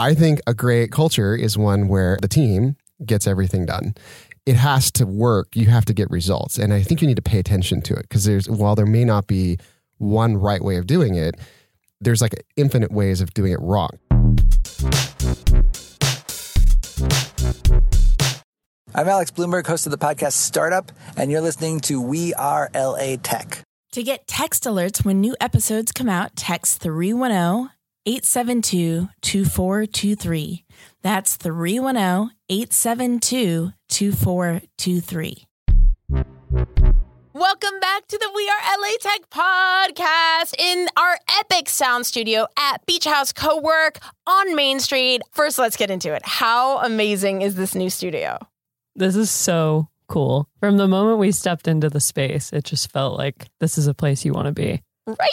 I think a great culture is one where the team gets everything done. It has to work. You have to get results. And I think you need to pay attention to it because there's, while there may not be one right way of doing it, there's like infinite ways of doing it wrong. I'm Alex Blumberg, host of the podcast Startup, and you're listening to We Are LA Tech. To get text alerts when new episodes come out, text 310 872 2423. That's 310 872 2423. Welcome back to the We Are LA Tech podcast in our epic sound studio at Beach House Co-work on Main Street. First, let's get into it. How amazing is this new studio? This is so cool. From the moment we stepped into the space, it just felt like this is a place you want to be. Right?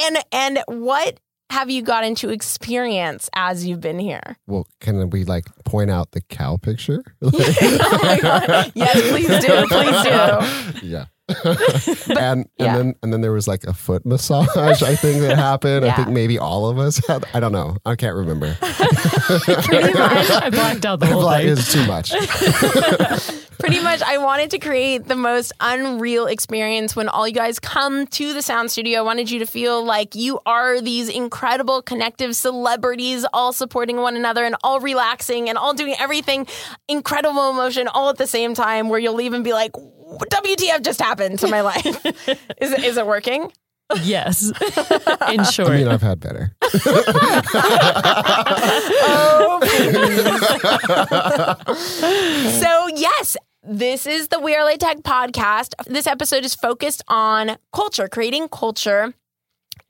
And and what have you gotten to experience as you've been here? Well, can we like point out the cow picture? oh my God. Yes, please do. Please do. yeah. and and yeah. then and then there was like a foot massage I think that happened. Yeah. I think maybe all of us had I don't know. I can't remember. Pretty much. I blacked out the whole thing. It's too much. Pretty much I wanted to create the most unreal experience when all you guys come to the sound studio. I wanted you to feel like you are these incredible connective celebrities all supporting one another and all relaxing and all doing everything incredible emotion all at the same time where you'll even be like WTF just happened to my life? is it is it working? Yes. In short. I mean, I've had better. oh, so, yes, this is the We Are LA Tech podcast. This episode is focused on culture, creating culture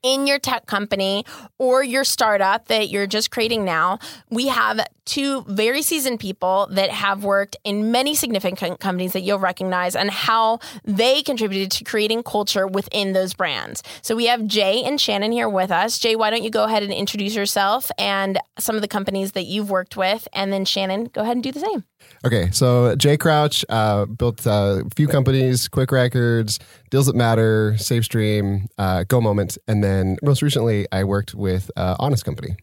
in your tech company or your startup that you're just creating now, we have two very seasoned people that have worked in many significant companies that you'll recognize and how they contributed to creating culture within those brands. So we have Jay and Shannon here with us. Jay, why don't you go ahead and introduce yourself and some of the companies that you've worked with? And then Shannon, go ahead and do the same. Okay, so Jay Crouch uh, built uh, a few companies, Quick Records, Deals That Matter, SafeStream, uh, Go Moment, and then most recently I worked with uh, Honest Company.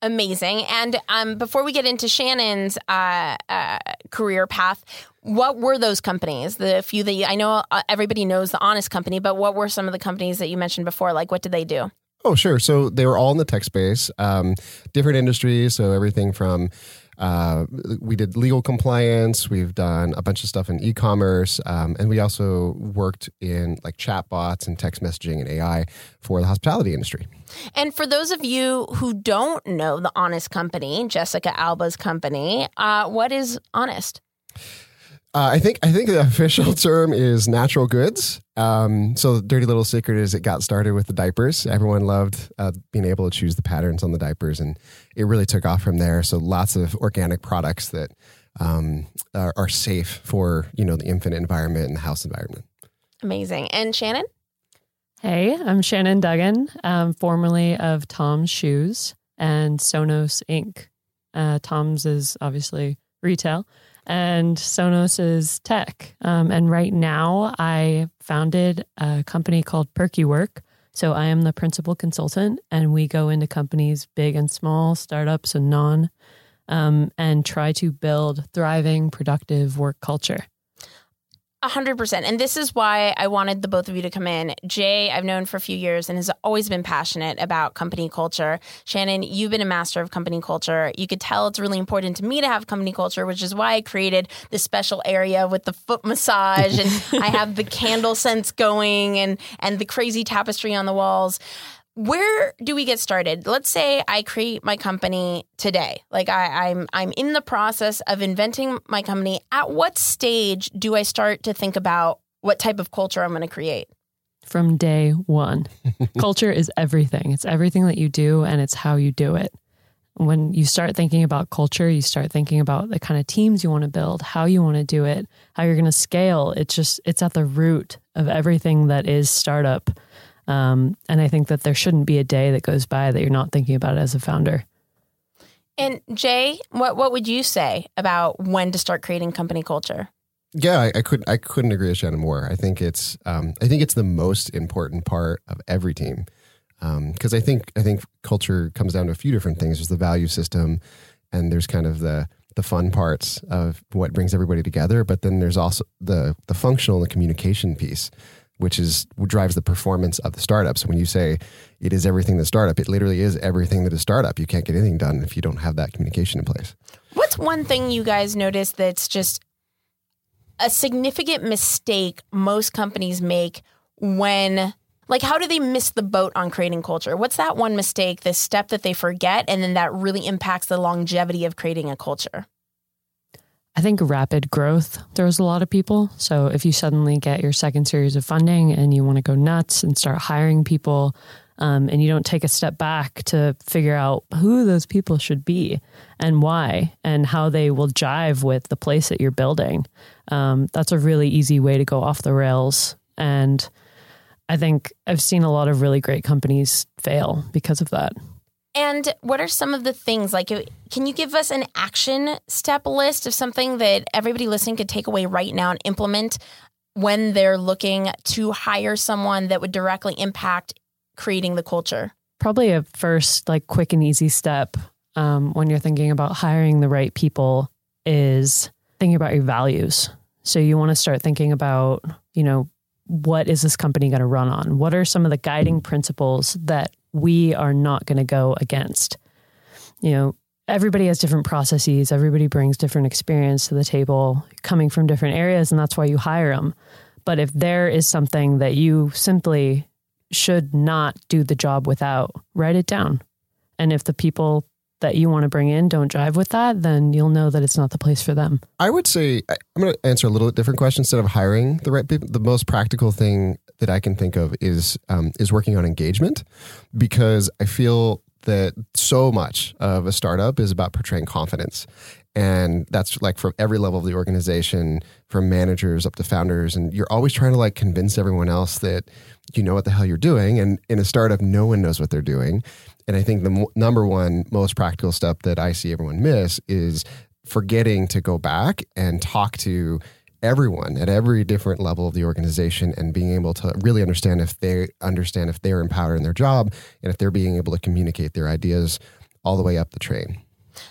Amazing. And um, before we get into Shannon's uh, uh, career path, what were those companies? The few that you, I know uh, everybody knows the Honest Company, but what were some of the companies that you mentioned before? Like, what did they do? Oh, sure. So they were all in the tech space, um, different industries. So everything from uh, we did legal compliance. We've done a bunch of stuff in e-commerce, um, and we also worked in like chatbots and text messaging and AI for the hospitality industry. And for those of you who don't know the Honest Company, Jessica Alba's company, uh, what is Honest? Uh, I think I think the official term is natural goods. Um, so the dirty little secret is it got started with the diapers. Everyone loved uh, being able to choose the patterns on the diapers, and it really took off from there. So lots of organic products that um, are, are safe for you know the infant environment and the house environment. Amazing. And Shannon. Hey, I'm Shannon Duggan, um, formerly of Tom's Shoes and Sonos Inc. Uh, Tom's is obviously retail and Sonos is tech. Um, and right now, I founded a company called Perky Work. So I am the principal consultant, and we go into companies big and small, startups and non, um, and try to build thriving, productive work culture. A hundred percent. And this is why I wanted the both of you to come in. Jay, I've known for a few years and has always been passionate about company culture. Shannon, you've been a master of company culture. You could tell it's really important to me to have company culture, which is why I created this special area with the foot massage and I have the candle scents going and and the crazy tapestry on the walls where do we get started? Let's say I create my company today. Like I, I'm I'm in the process of inventing my company. At what stage do I start to think about what type of culture I'm going to create? From day one. culture is everything. It's everything that you do and it's how you do it. When you start thinking about culture, you start thinking about the kind of teams you want to build, how you want to do it, how you're going to scale. It's just it's at the root of everything that is startup um, and I think that there shouldn't be a day that goes by that you're not thinking about it as a founder. And Jay, what what would you say about when to start creating company culture? Yeah, I, I couldn't I couldn't agree with Shannon more. I think it's um, I think it's the most important part of every team. because I think I think culture comes down to a few different things. There's the value system, and there's kind of the the fun parts of what brings everybody together. But then there's also the the functional and the communication piece, which is what drives the performance of the startup. So when you say it is everything the startup, it literally is everything that is startup. You can't get anything done if you don't have that communication in place. What's one thing you guys notice that's just a significant mistake most companies make when like how do they miss the boat on creating culture what's that one mistake the step that they forget and then that really impacts the longevity of creating a culture I think rapid growth throws a lot of people. So if you suddenly get your second series of funding and you want to go nuts and start hiring people, um, and you don't take a step back to figure out who those people should be and why and how they will jive with the place that you're building, um, that's a really easy way to go off the rails. And I think I've seen a lot of really great companies fail because of that. And what are some of the things like can you give us an action step list of something that everybody listening could take away right now and implement when they're looking to hire someone that would directly impact creating the culture? Probably a first like quick and easy step um, when you're thinking about hiring the right people is thinking about your values. So you want to start thinking about, you know, what is this company going to run on? What are some of the guiding principles that we are not going to go against? You know, everybody has different processes, everybody brings different experience to the table, coming from different areas, and that's why you hire them. But if there is something that you simply should not do the job without, write it down. And if the people that you want to bring in don't drive with that, then you'll know that it's not the place for them. I would say I'm going to answer a little bit different question instead of hiring the right people. The most practical thing that I can think of is um, is working on engagement because I feel that so much of a startup is about portraying confidence. And that's like from every level of the organization, from managers up to founders. And you're always trying to like convince everyone else that you know what the hell you're doing. And in a startup, no one knows what they're doing. And I think the m- number one most practical step that I see everyone miss is forgetting to go back and talk to everyone at every different level of the organization and being able to really understand if they understand if they're empowered in their job and if they're being able to communicate their ideas all the way up the train.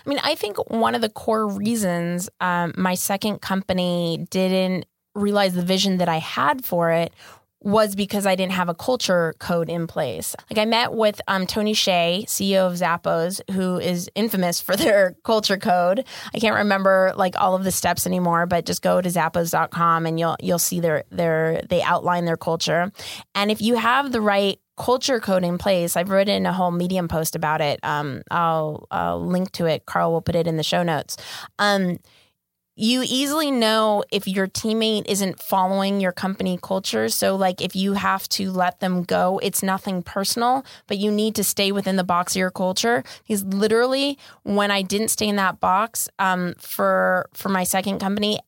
I mean, I think one of the core reasons um, my second company didn't realize the vision that I had for it was because I didn't have a culture code in place. Like I met with um, Tony Hsieh, CEO of Zappos, who is infamous for their culture code. I can't remember like all of the steps anymore, but just go to zappos.com and you'll you'll see their their they outline their culture. And if you have the right culture code in place. I've written a whole Medium post about it. Um, I'll, I'll link to it. Carl will put it in the show notes. Um, you easily know if your teammate isn't following your company culture. So, like, if you have to let them go, it's nothing personal, but you need to stay within the box of your culture. Because literally, when I didn't stay in that box um, for for my second company,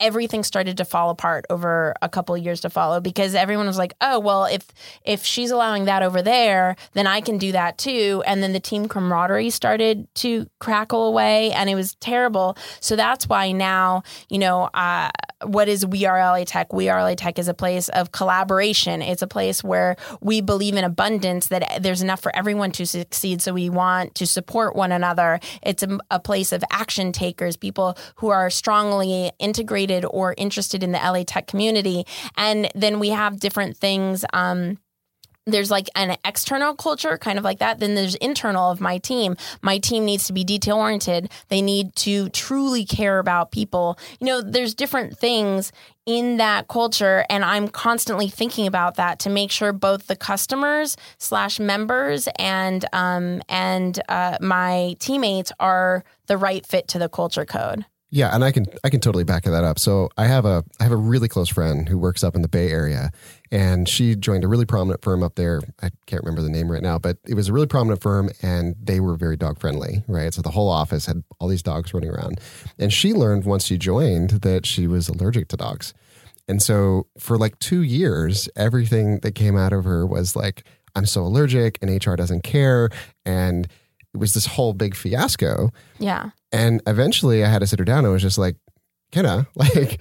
everything started to fall apart over a couple of years to follow because everyone was like, "Oh, well, if if she's allowing that over there, then I can do that too." And then the team camaraderie started to crackle away, and it was terrible. So that's why now, you know, uh, what is We Are LA Tech? We Are LA Tech is a place of collaboration. It's a place where we believe in abundance that there's enough for everyone to succeed. So we want to support one another. It's a, a place of action takers, people who are strongly integrated or interested in the LA tech community. And then we have different things. Um, there's like an external culture kind of like that then there's internal of my team my team needs to be detail oriented they need to truly care about people you know there's different things in that culture and i'm constantly thinking about that to make sure both the customers slash members and um and uh, my teammates are the right fit to the culture code yeah, and I can I can totally back that up. So I have a I have a really close friend who works up in the Bay Area, and she joined a really prominent firm up there. I can't remember the name right now, but it was a really prominent firm, and they were very dog friendly, right? So the whole office had all these dogs running around, and she learned once she joined that she was allergic to dogs, and so for like two years, everything that came out of her was like, "I'm so allergic," and HR doesn't care, and it was this whole big fiasco. Yeah. And eventually I had to sit her down and was just like, Kenna, like,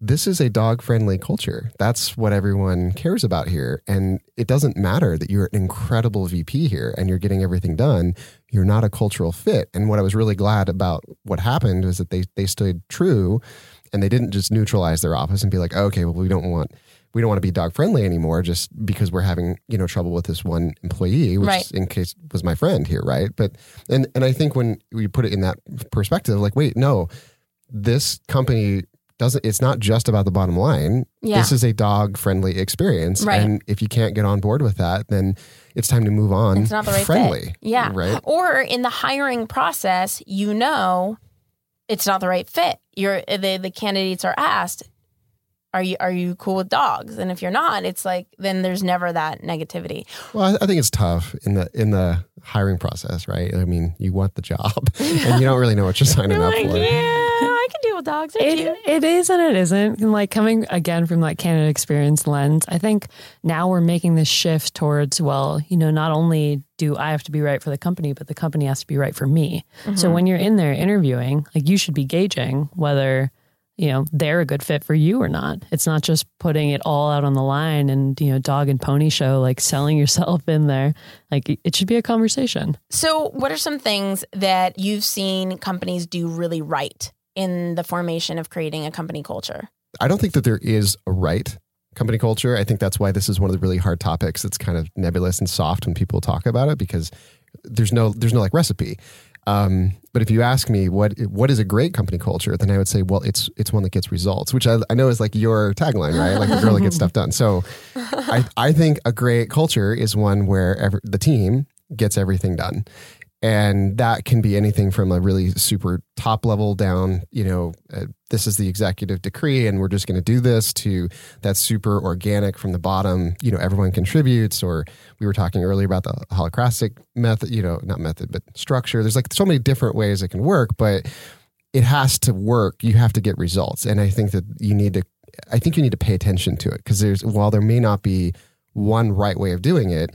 this is a dog friendly culture. That's what everyone cares about here. And it doesn't matter that you're an incredible VP here and you're getting everything done. You're not a cultural fit. And what I was really glad about what happened was that they, they stood true and they didn't just neutralize their office and be like, okay, well, we don't want we don't want to be dog friendly anymore just because we're having you know trouble with this one employee which Right. in case was my friend here right but and and i think when we put it in that perspective like wait no this company doesn't it's not just about the bottom line Yeah. this is a dog friendly experience Right. and if you can't get on board with that then it's time to move on It's not the right friendly fit. Yeah. right Or in the hiring process, you know it's not the right fit. You're the the candidates are asked, are you are you cool with dogs? And if you're not, it's like then there's never that negativity. Well, I, I think it's tough in the in the hiring process, right? I mean, you want the job, and you don't really know what you're signing You're up like, for. yeah, I can deal with dogs. It, it is and it isn't. And like coming again from like Canada experience lens, I think now we're making this shift towards, well, you know, not only do I have to be right for the company, but the company has to be right for me. So mm-hmm. when you're in there interviewing, like you should be gauging whether, you know, they're a good fit for you or not. It's not just putting it all out on the line and, you know, dog and pony show, like selling yourself in there. Like it should be a conversation. So, what are some things that you've seen companies do really right in the formation of creating a company culture? I don't think that there is a right company culture. I think that's why this is one of the really hard topics. It's kind of nebulous and soft when people talk about it because there's no there's no like recipe. Um, but if you ask me what what is a great company culture, then I would say, well, it's it's one that gets results, which I, I know is like your tagline, right? Like the girl that gets stuff done. So I, I think a great culture is one where every, the team gets everything done. And that can be anything from a really super top level down, you know, uh, this is the executive decree and we're just going to do this to that's super organic from the bottom, you know, everyone contributes. Or we were talking earlier about the holacratic method, you know, not method, but structure. There's like so many different ways it can work, but it has to work. You have to get results. And I think that you need to, I think you need to pay attention to it because there's, while there may not be one right way of doing it,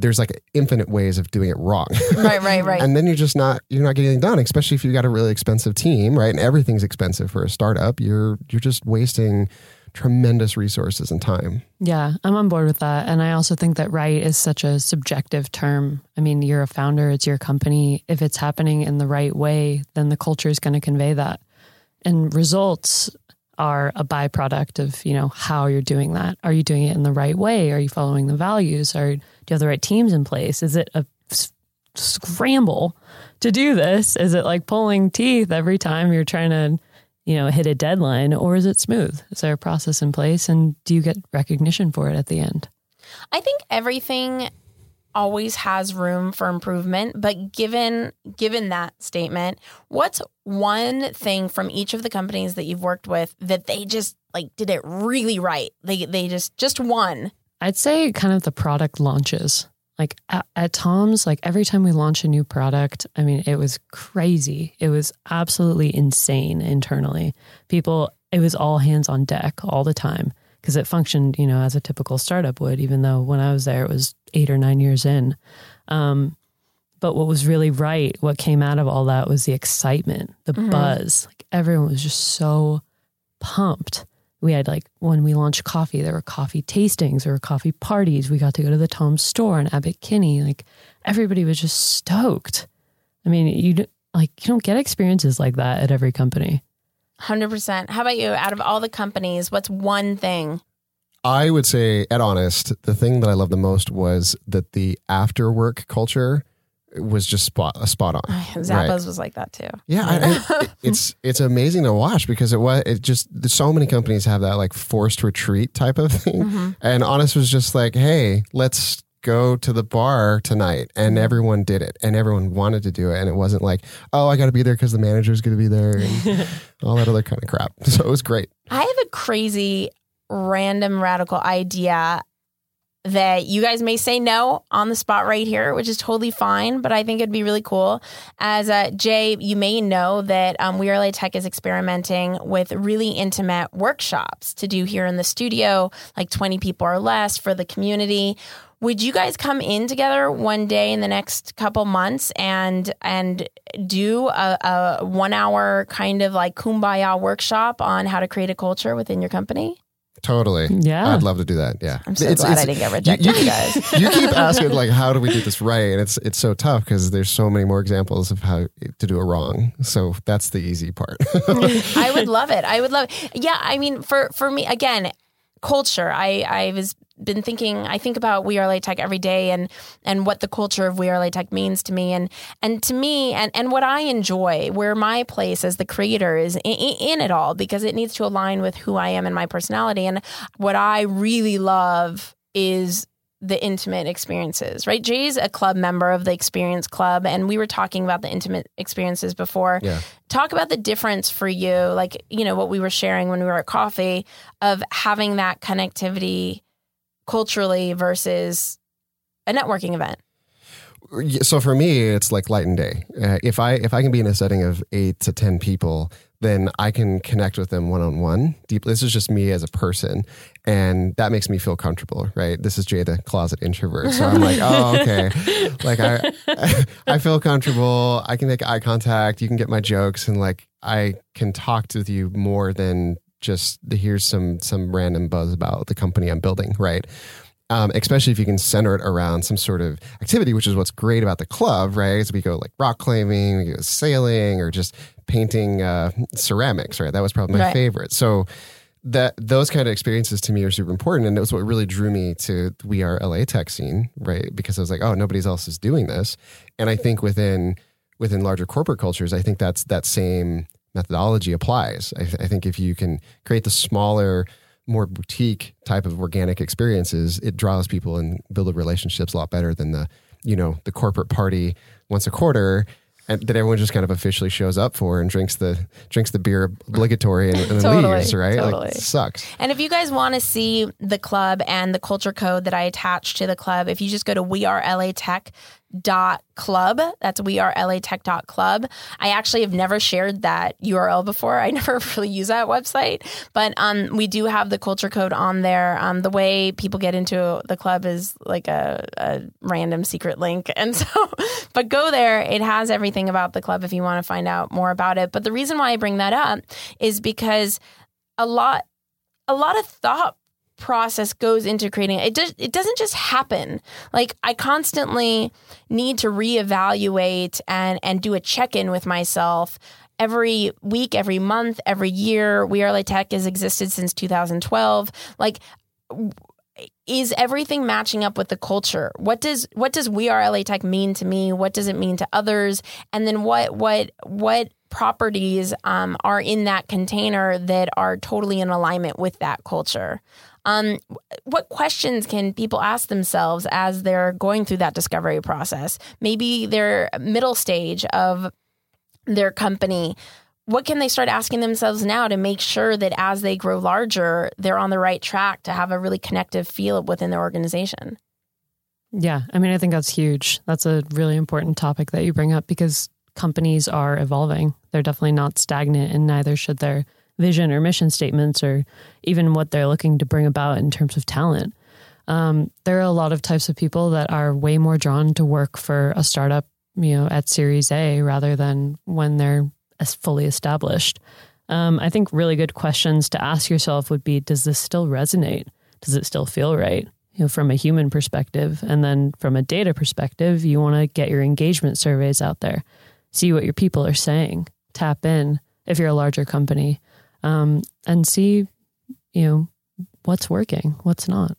there's like infinite ways of doing it wrong. Right, right, right. and then you're just not you're not getting anything done especially if you've got a really expensive team right and everything's expensive for a startup you're you're just wasting tremendous resources and time Yeah, I'm on board with that. And I also think that right is such a subjective term. I mean, you're a founder, it's your company. If it's happening in the right way, then the culture is going to convey that. And results are a byproduct of, you know, how you're doing that. Are you doing it in the right way? Are you following the values? Are do you have the right teams in place? Is it a scramble to do this? Is it like pulling teeth every time you're trying to you know, hit a deadline or is it smooth? Is there a process in place and do you get recognition for it at the end? I think everything always has room for improvement, but given given that statement, what's one thing from each of the companies that you've worked with that they just like did it really right? They they just just one. I'd say kind of the product launches. Like at, at Tom's, like every time we launch a new product, I mean, it was crazy. It was absolutely insane internally. People, it was all hands on deck all the time because it functioned, you know, as a typical startup would, even though when I was there, it was eight or nine years in. Um, but what was really right, what came out of all that was the excitement, the buzz. Like everyone was just so pumped. We had like when we launched coffee, there were coffee tastings, there were coffee parties. We got to go to the Tom's store in Abbott Kinney. Like everybody was just stoked. I mean, you like you don't get experiences like that at every company. 100%. How about you? Out of all the companies, what's one thing? I would say at honest the thing that i loved the most was that the after work culture was just spot a spot on Zappos Right. was like that too. Yeah, I, I, it's it's amazing to watch because it was it just so many companies have that like forced retreat type of thing, mm-hmm. and Honest was just like, hey, let's go to the bar tonight, and mm-hmm. everyone did it, and everyone wanted to do it, and it wasn't like, oh, I got to be there because the manager's going to be there, and all that other kind of crap. So it was great. I have a crazy, random, radical idea that you guys may say no on the spot right here, which is totally fine, but I think it'd be really cool. As uh, Jay, you may know that um, We Are LA Tech is experimenting with really intimate workshops to do here in the studio, like 20 people or less for the community. would you guys come in together one day in the next couple months and and do a, a one hour kind of like kumbaya workshop on how to create a culture within your company? Totally. Yeah. I'd love to do that. Yeah. I'm so glad I didn't get rejected, you, you guys. you keep asking like, how do we do this right? And it's it's so tough because there's so many more examples of how to do it wrong. So that's the easy part. I would love it. I would love. it. Yeah, I mean, for for me, again, culture. I I was been thinking. I think about We Are LA Tech every day, and and what the culture of We Are LA Tech means to me, and and to me, and and what I enjoy, where my place as the creator is in, in it all, because it needs to align with who I am and my personality, and what I really love is the intimate experiences, right? Jay's a club member of the Experience Club, and we were talking about the intimate experiences before. Yeah. Talk about the difference for you, like, you know, what we were sharing when we were at coffee of having that connectivity culturally versus a networking event. So for me, it's like light and day. Uh, if I if I can be in a setting of eight to ten people, then I can connect with them one on one. Deeply, this is just me as a person, and that makes me feel comfortable. Right? This is Jay, the closet introvert. So I'm like, oh, okay. Like I, I feel comfortable. I can make eye contact. You can get my jokes, and like I can talk to you more than just here's some some random buzz about the company I'm building. Right? Um, especially if you can center it around some sort of activity, which is what's great about the club, right? So we go like rock climbing, we go sailing, or just painting uh, ceramics, right? That was probably my Right. favorite. So that those kind of experiences to me are super important, and it was what really drew me to We Are LA Tech scene, right? Because I was like, oh, nobody else is doing this, and I think within within larger corporate cultures, I think that's that same methodology applies. I, I think if you can create the smaller more boutique type of organic experiences, it draws people and build relationships a lot better than the, you know, the corporate party once a quarter and that everyone just kind of officially shows up for and drinks the drinks the beer obligatory and, and then Totally, leaves, right? totally. Like it sucks. And if you guys want to see the club and the culture code that I attach to the club, if you just go to wearelatech.club, that's we are la tech dot club I actually have never shared that URL before. I never really use that website, but um, we do have the culture code on there. Um, the way people get into the club is like a, a random secret link. And so, but go there. It has everything about the club if you want to find out more about it. But the reason why I bring that up is because a lot a lot of thought process goes into creating it does it doesn't just happen. Like i constantly need to reevaluate and and do a check-in with myself every week every month every year. We are like tech has existed since 2012 like is everything matching up with the culture? What does what does we are la tech mean to me? What does it mean to others? And then what what what properties um, are in that container that are totally in alignment with that culture um, what questions can people ask themselves as they're going through that discovery process maybe their middle stage of their company what can they start asking themselves now to make sure that as they grow larger they're on the right track to have a really connective feel within their organization Yeah, I mean, I think that's huge. That's a really important topic that you bring up because companies are evolving. They're definitely not stagnant, and neither should their vision or mission statements or even what they're looking to bring about in terms of talent. Um, there are a lot of types of people that are way more drawn to work for a startup, you know, at Series A rather than when they're as fully established. Um, I think really good questions to ask yourself would be: Does this still resonate? Does it still feel right? You know, from a human perspective, and then from a data perspective, you want to get your engagement surveys out there, see what your people are saying, tap in if you're a larger company, um, and see, you know, what's working, what's not.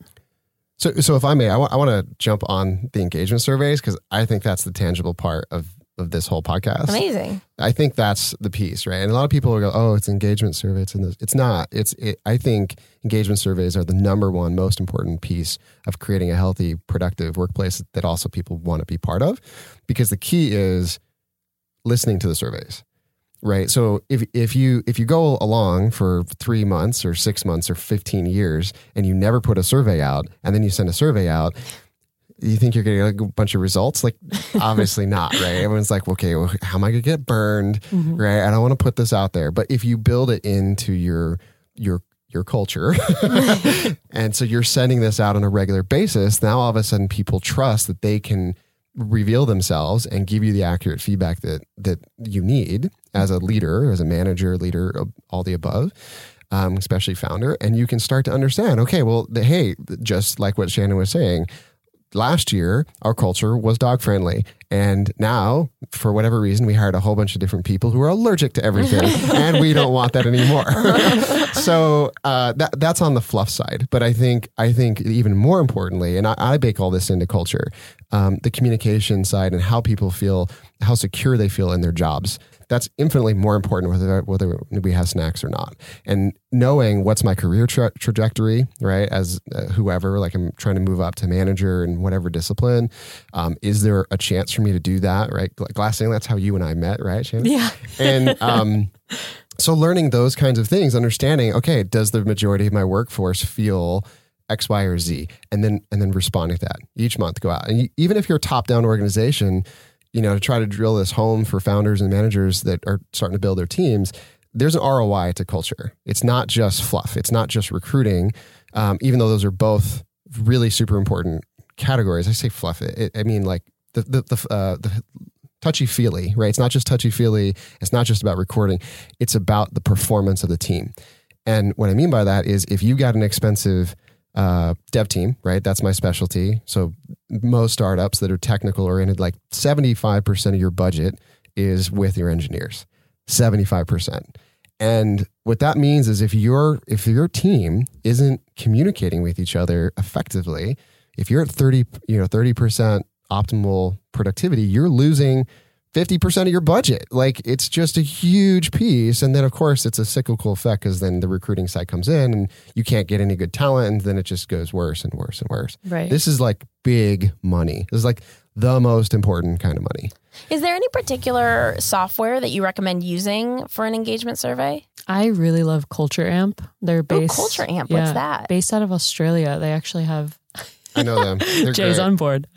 So, so if I may, I want I want to jump on the engagement surveys because I think that's the tangible part of of this whole podcast. amazing I think that's the piece, right? And a lot of people will go, "Oh, it's engagement survey." It's in this. It's not. It's. It, I think engagement surveys are the number one most important piece of creating a healthy, productive workplace that also people want to be part of, because the key is listening to the surveys, right? So if if you if you go along for three months or six months or fifteen years and you never put a survey out, and then you send a survey out. You think you're getting like a bunch of results? Like, obviously not, right? Everyone's like, okay, well, how am I gonna get burned? Mm-hmm. right? I don't want to put this out there, but if you build it into your your your culture. and so you're sending this out on a regular basis. Now all of a sudden people trust that they can reveal themselves and give you the accurate feedback that that you need as a leader, as a manager, leader, all the above. Um, especially founder, and you can start to understand. Okay, well, the, hey, just like what Shannon was saying, last year our culture was dog friendly and now for whatever reason we hired a whole bunch of different people who are allergic to everything and we don't want that anymore. So uh, that, that's on the fluff side. But i think i think even more importantly and i, I bake all this into culture um, the communication side and how people feel how secure they feel in their jobs that's infinitely more important whether whether we have snacks or not. And knowing what's my career tra- trajectory, right? As uh, whoever, like I'm trying to move up to manager in whatever discipline. Um, is there a chance for me to do that? Right? Glass ceiling. That's how you and I met, right? Shannon? Yeah. And um, so learning those kinds of things, understanding, okay, does the majority of my workforce feel X, Y, or Z, and then and then responding to that each month. Go out, and even if you're a top down organization, you know, to try to drill this home for founders and managers that are starting to build their teams, there's an ROI to culture. It's not just fluff. It's not just recruiting, um, even though those are both really super important categories. I say fluff. It, it I mean like the the the, uh, the touchy feely, right? It's not just touchy feely. It's not just about recording. It's about the performance of the team. And what I mean by that is if you got an expensive uh, dev team, right? That's my specialty. So most startups that are technical oriented, like 75% of your budget is with your engineers, 75%. And what that means is if your if your team isn't communicating with each other effectively, if you're at 30, you know, 30% optimal productivity, you're losing 50% of your budget. Like it's just a huge piece. And then, of course, it's a cyclical effect because then the recruiting side comes in and you can't get any good talent. And then it just goes worse and worse and worse. Right. This is like big money. This is like the most important kind of money. Is there any particular software that you recommend using for an engagement survey? I really love Culture Amp. They're based. Ooh, Culture Amp. What's that? Based out of Australia. They actually have I know them. They're Jay's great. on board.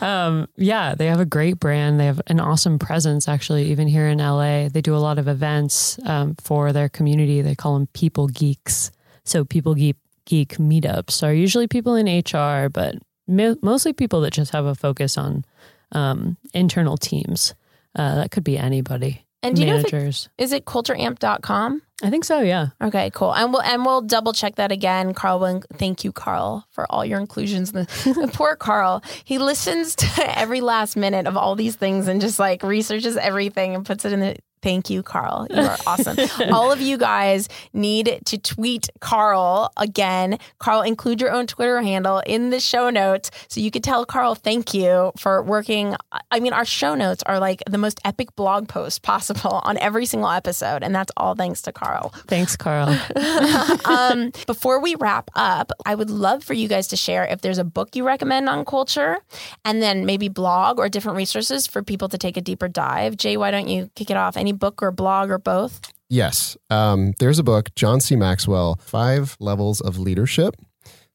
Um, yeah, they have a great brand. They have an awesome presence, actually, even here in LA. They do a lot of events um, for their community. They call them People Geeks. So, People Geek, geek meetups are usually people in HR, but mo- mostly people that just have a focus on um, internal teams. Uh, that could be anybody. And do you know if it, Managers. is it cultureamp.com? I think so, yeah. Okay, cool. And we'll and we'll double check that again. Carl, will- thank you, Carl, for all your inclusions. The poor Carl, he listens to every last minute of all these things and just like researches everything and puts it in the. Thank you, Carl. You are awesome. all of you guys need to tweet Carl again. Carl, include your own Twitter handle in the show notes so you could tell Carl thank you for working. I mean, our show notes are like the most epic blog post possible on every single episode, and that's all thanks to Carl. Thanks, Carl. um, before we wrap up, I would love for you guys to share if there's a book you recommend on culture, and then maybe blog or different resources for people to take a deeper dive. Jay, why don't you kick it off? Any book or blog or both? Yes. Um, there's a book, John C. Maxwell, Five Levels of Leadership.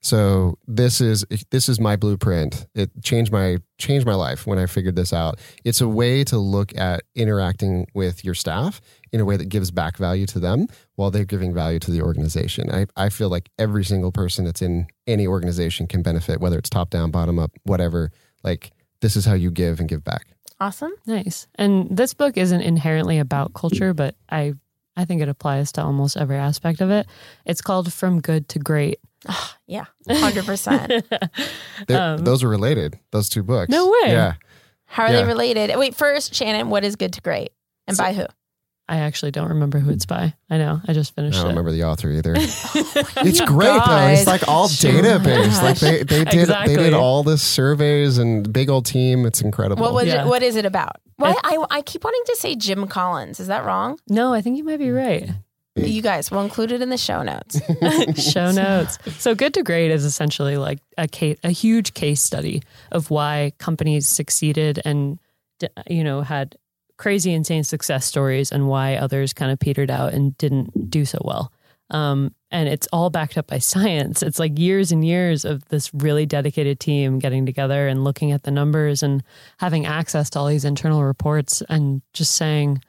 So this is this is my blueprint. It changed my changed my life when I figured this out. It's a way to look at interacting with your staff in a way that gives back value to them while they're giving value to the organization. I, I feel like every single person that's in any organization can benefit, whether it's top down, bottom up, whatever. Like this is how you give and give back. Awesome. Nice. And this book isn't inherently about culture, but I I think it applies to almost every aspect of it. It's called From Good to Great. Yeah, 100%. Um, those are related. Those two books. No way. Yeah. How are Yeah. they related? Wait, first, Shannon, what is good to great? And So- by who? I actually don't remember who it's by. I know. I just finished I don't it. remember the author either. Oh It's great though. It's like all oh database. Like they, they did they did all this surveys and big old team. It's incredible. What was Yeah. it? What is it about? Why I, I keep wanting to say Jim Collins. Is that wrong? No, I think you might be right. You guys, we'll include it in the show notes. Show notes. So Good to Great is essentially like a case, a huge case study of why companies succeeded and d- you know had crazy insane success stories and why others kind of petered out and didn't do so well. Um, and it's all backed up by science. It's like years and years of this really dedicated team getting together and looking at the numbers and having access to all these internal reports and just saying,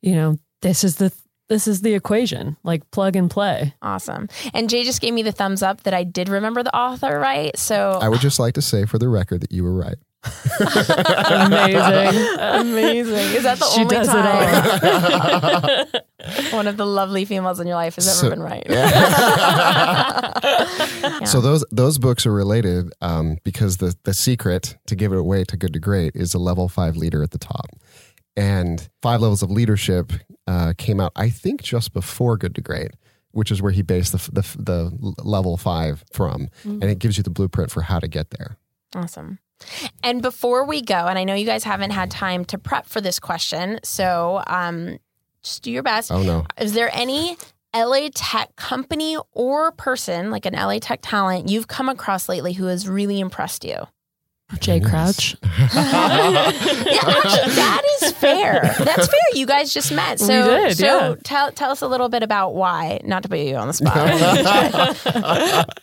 you know, this is the this is the equation, like plug and play. Awesome. And Jay just gave me the thumbs up that I did remember the author right. So I would just like to say for the record that you were right. Amazing. amazing. Is that the She only does it time one of the lovely females in your life has ever So- been right? So those those books are related um, because the the secret to give it away to good to great is a level five leader at the top, and five levels of leadership uh, came out I think just before good to great, which is where he based the the, the level five from, and it gives you the blueprint for how to get there. Awesome. And before we go, and I know you guys haven't had time to prep for this question, so um, just do your best. Oh no, Is there any LA Tech company or person, like an LA Tech talent, you've come across lately who has really impressed you? Jay Crouch. Yeah, that is fair. That's fair. You guys just met, so We did, so yeah. tell tell us a little bit about why. Not to put you on the spot.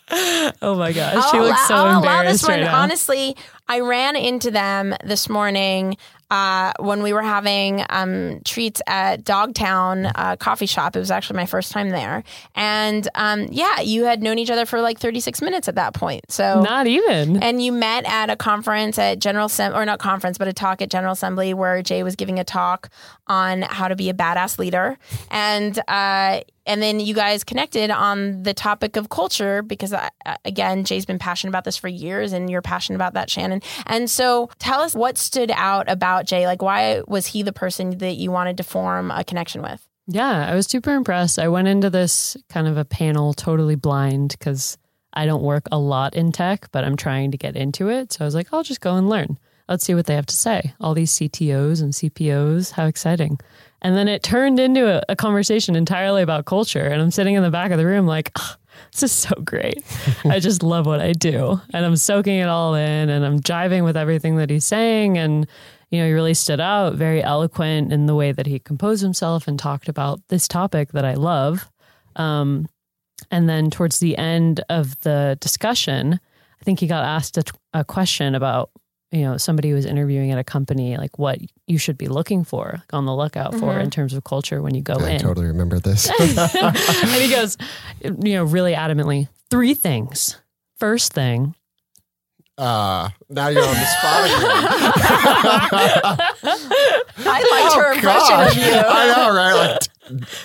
Oh my gosh, she I'll looks allow- so I'll allow embarrassed this one. now. Honestly, I ran into them this morning uh, when we were having um, treats at Dogtown uh, Coffee Shop. It was actually my first time there, and um, yeah, you had known each other for like 36 minutes at that point. So Not even. and you met at a conference at General Assembly, or not conference, but a talk at General Assembly where Jay was giving a talk on how to be a badass leader, and uh, and then you guys connected on the topic of culture because I, again, Jay's been passionate about this for years, and you're passionate about that, Shannon. And so, tell us what stood out about Jay. Like, why was he the person that you wanted to form a connection with? Yeah, I was super impressed. I went into this kind of a panel totally blind because I don't work a lot in tech, but I'm trying to get into it. So I was like, I'll just go and learn. Let's see what they have to say. All these CTOs and CPOs, how exciting. And then it turned into a, a conversation entirely about culture. And I'm sitting in the back of the room like, "Ah, this is so great. I just love what I do. And I'm soaking it all in and I'm jiving with everything that he's saying. And, you know, he really stood out, very eloquent in the way that he composed himself and talked about this topic that I love. Um, and then towards the end of the discussion, I think he got asked a, a question about, you know, somebody who was interviewing at a company, like what you should be looking for, like on the lookout for in terms of culture when you go I in. I totally remember this. and he goes, you know, really adamantly, three things. First thing, uh, now you're on the spot again. I liked her impression Oh, Gosh. of you. I know, right? Like.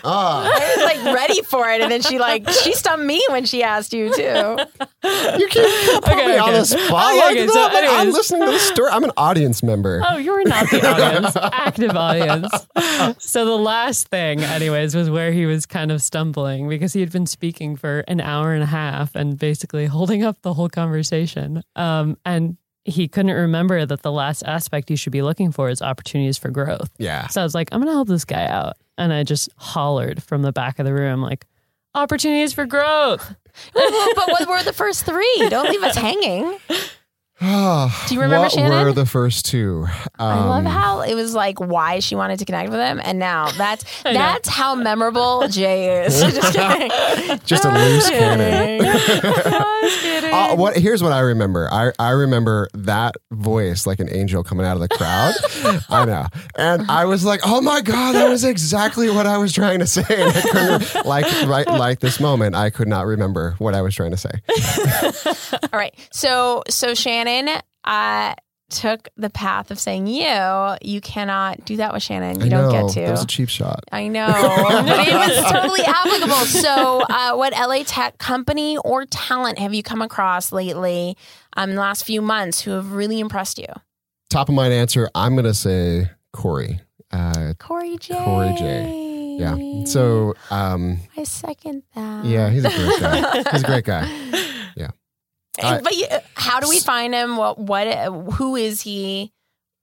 I was like ready for it, and then she like she stumped me when she asked you too. You can't put Okay, me on okay. the spot Okay, like okay, that. so I'm anyways. listening to the story. I'm an audience member. Oh, you're not the audience, active audience. So the last thing, anyways, was where he was kind of stumbling because he had been speaking for an hour and a half and basically holding up the whole conversation. Um, and he couldn't remember that the last aspect you should be looking for is opportunities for growth. Yeah. So I was like, I'm going to help this guy out. And I just hollered from the back of the room, like, opportunities for growth. but what were the first three? Don't leave us hanging. Do you remember, what Shannon? were the first two? I love Um, how it was like why she wanted to connect with him, and now that's that's how memorable Jay is. Just kidding. Just a loose cannon. Just kidding. Uh, what? Here's what I remember. I, I remember that voice like an angel coming out of the crowd. I know, and I was like, "Oh my god, that was exactly what I was trying to say." And I like right like this moment, I could not remember what I was trying to say. All right. So so Shannon uh, took the path of saying you you cannot do that with Shannon. You I don't know, get to. That was a cheap shot. I know, but it was totally applicable. So, uh, what LA Tech company or talent have you come across lately um, in the last few months who have really impressed you? Top of mind answer. I'm gonna say Corey. Uh, Corey J. Corey J. yeah. So um, I second that. yeah, he's a great guy. He's a great guy. But you, how do we find him? What? What? Who is he?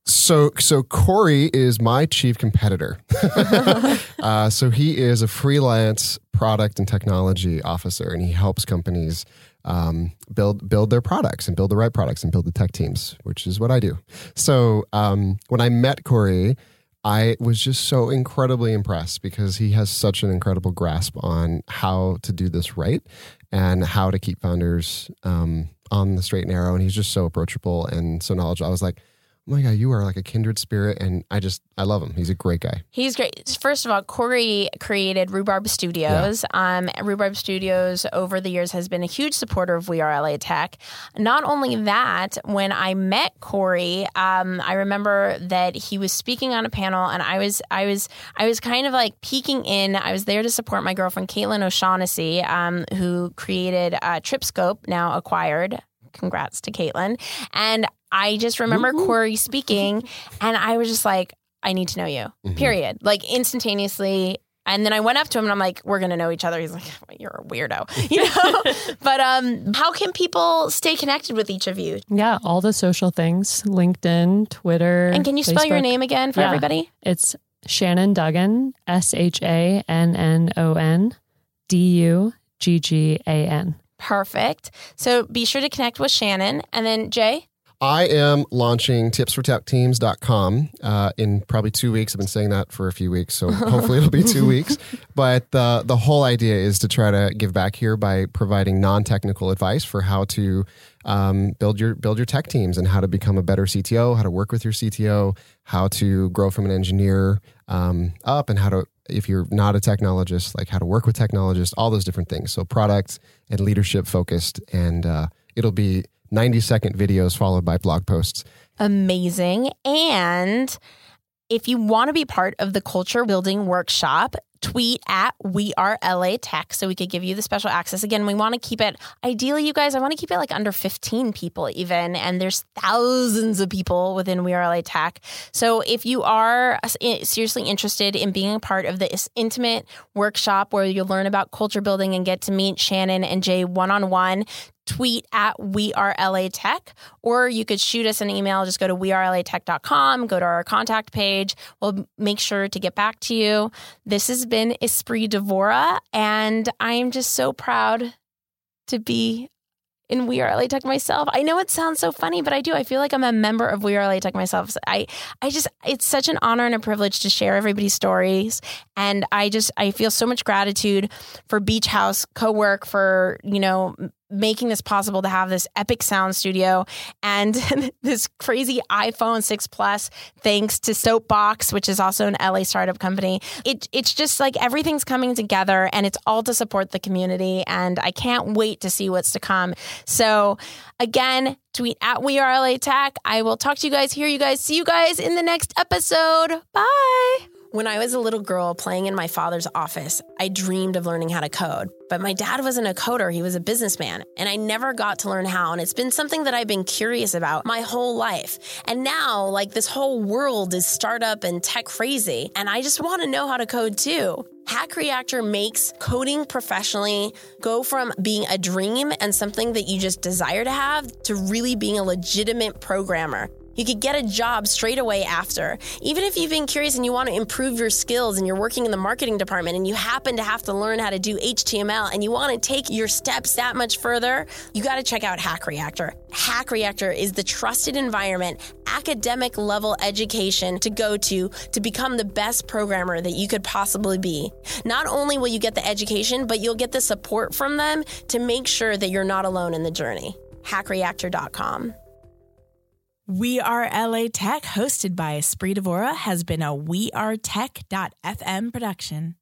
So, so Corey is my chief competitor. uh, so he is a freelance product and technology officer, and he helps companies um, build build their products and build the right products and build the tech teams, which is what I do. So, um, when I met Corey, I was just so incredibly impressed because he has such an incredible grasp on how to do this right and how to keep founders um, on the straight and narrow. And he's just so approachable and so knowledgeable. I was like, my God, you are like a kindred spirit. And I just, I love him. He's a great guy. He's great. First of all, Corey created Rhubarb Studios. Um, Rhubarb Studios over the years has been a huge supporter of We Are LA Tech. Not only that, when I met Corey, um, I remember that he was speaking on a panel, and I was, I was, I was kind of like peeking in. I was there to support my girlfriend Caitlin O'Shaughnessy, um, who created uh, TripScope, now acquired. Congrats to Caitlin. And I just remember Corey speaking, and I was just like, I need to know you, Mhm. period. Like instantaneously. And then I went up to him and I'm like, we're going to know each other. He's like, you're a weirdo, you know? but um, how can people stay connected with each of you? Yeah, all the social things LinkedIn, Twitter. And can you spell your name again for Yeah. everybody? It's Shannon Duggan, S H A N N O N D U G G A N. Perfect. So be sure to connect with Shannon. And then Jay, I am launching tipsfortechteams.com uh, in probably two weeks. I've been saying that for a few weeks, so hopefully it'll be two weeks. But the the whole idea is to try to give back here by providing non technical advice for how to um, build your build your tech teams and how to become a better CTO, how to work with your CTO, how to grow from an engineer um, up, and how to if you're not a technologist, like how to work with technologists, all those different things. So product and leadership focused, and uh, it'll be 90 second videos followed by blog posts. amazing. And if you want to be part of the culture building workshop, tweet at we are LA Tech so we could give you the special access. Again, we want to keep it ideally, you guys, I want to keep it like under 15 people even. And there's thousands of people within We Are LA Tech. So if you are uh, seriously interested in being a part of this intimate workshop where you'll learn about culture building and get to meet Shannon and Jay one on one, tweet at we are LA Tech, or you could shoot us an email. Just go to wearelatech.com, go to our contact page. We'll make sure to get back to you. This has been Espree Devora, and I'm just so proud to be in We Are LA Tech myself. I know it sounds so funny, but I do. I feel like I'm a member of We Are LA Tech myself. I, I just, it's such an honor and a privilege to share everybody's stories. And I just, I feel so much gratitude for Beach House co-work for, you know, making this possible to have this epic sound studio and this crazy iPhone 6 Plus thanks to Soapbox which is also an LA startup company. It it's just like everything's coming together and it's all to support the community and I can't wait to see what's to come. So again, tweet at We Are LA Tech. I will talk to you guys, hear you guys, see you guys in the next episode. Bye. When I was a little girl playing in my father's office, I dreamed of learning how to code. But my dad wasn't a coder, he was a businessman, and I never got to learn how. And it's been something that I've been curious about my whole life. And now, like, this whole world is startup and tech crazy, and I just want to know how to code too. Hack Reactor makes coding professionally go from being a dream and something that you just desire to have to really being a legitimate programmer. You could get a job straight away after. Even if you've been curious and you want to improve your skills and you're working in the marketing department and you happen to have to learn how to do HTML and you want to take your steps that much further, you got to check out Hack Reactor. Hack Reactor is the trusted environment, academic level education to go to to become the best programmer that you could possibly be. Not only will you get the education, but you'll get the support from them to make sure that you're not alone in the journey. Hackreactor.com. We Are LA Tech, hosted by Espree Devora, has been a wearetech.fm production.